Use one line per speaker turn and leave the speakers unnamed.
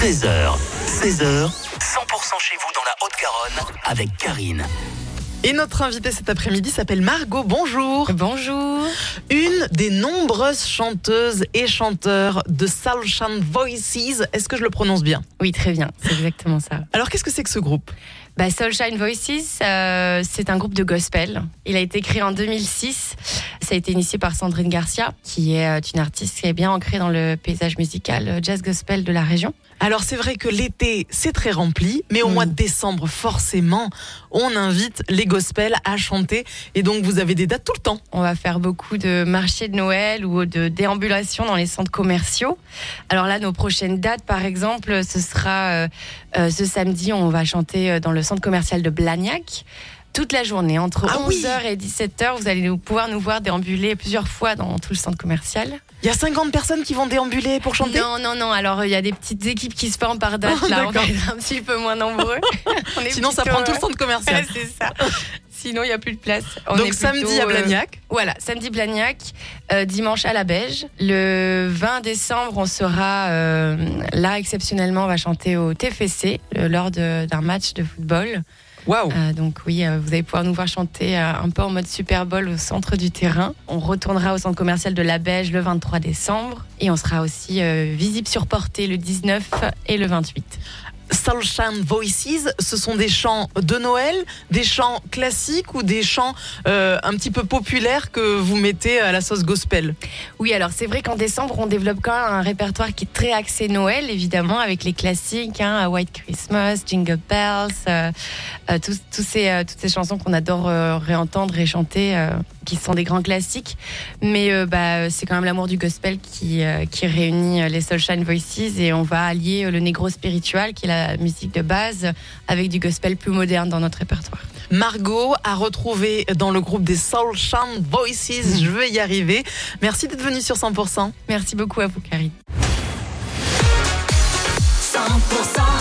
13h, 16h, 100% chez vous dans la Haute-Garonne avec Karine.
Et notre invitée cet après-midi s'appelle Margot. Bonjour.
Bonjour.
Une des nombreuses chanteuses et chanteurs de Sunshine Voices. Est-ce que je le prononce bien?
Oui, très bien. C'est exactement ça.
Alors, qu'est-ce que c'est que ce groupe?
Bah, Soulshine Voices, euh, c'est un groupe de gospel. Il a été créé en 2006. Ça a été initié par Sandrine Garcia, qui est euh, une artiste qui est bien ancrée dans le paysage musical euh, jazz gospel de la région.
Alors c'est vrai que l'été c'est très rempli, mais au
Mm.
mois de décembre forcément on invite les gospels à chanter et donc vous avez des dates tout le temps.
On va faire beaucoup de marchés de Noël ou de déambulations dans les centres commerciaux. Alors là, nos prochaines dates, par exemple, ce sera euh, euh, ce samedi, on va chanter dans le centre commercial de Blagnac. Toute la journée, entre
Ah oui
11h et 17h, vous allez nous- pouvoir nous voir déambuler plusieurs fois dans tout le centre commercial.
Il y a 50 personnes qui vont déambuler pour chanter?
Non, non, non. Alors, il y a des petites équipes qui se forment par date.
Oh,
là, on être un petit peu moins nombreux. On est
Sinon ça prend tout le
euh,
centre commercial.
ouais, c'est ça. Sinon, il n'y a plus de place. On est
donc
plutôt,
samedi à
euh,
Blagnac.
voilà, samedi Blagnac, euh, dimanche à la Beige. Le 20 décembre, on sera euh, là exceptionnellement, on va chanter au TFC lors d'un match de football.
Waouh.
Euh, donc oui, euh, vous allez pouvoir nous voir chanter euh, un peu en mode Super Bowl au centre du terrain. On retournera au centre commercial de la Beige le 23 décembre et on sera aussi visible sur Portée le 19 et le 28.
Sunshine Voices, ce sont des chants de Noël, des chants classiques ou des chants euh, un petit peu populaires que vous mettez à la sauce gospel?
Oui, alors c'est vrai qu'en décembre, on développe quand même un répertoire qui est très axé Noël, évidemment, avec les classiques, hein, White Christmas, Jingle Bells, euh, euh, ces, euh, toutes ces chansons qu'on adore réentendre et chanter, qui sont des grands classiques. Mais bah, c'est quand même l'amour du gospel qui, qui réunit les Soulshine Voices et on va allier le négro spiritual, qui est la musique de base, avec du gospel plus moderne dans notre répertoire.
Margot a retrouvé dans le groupe des Sunshine Voices. Je vais y arriver. Merci d'être venue sur 100%.
Merci beaucoup à vous, Karine.
100%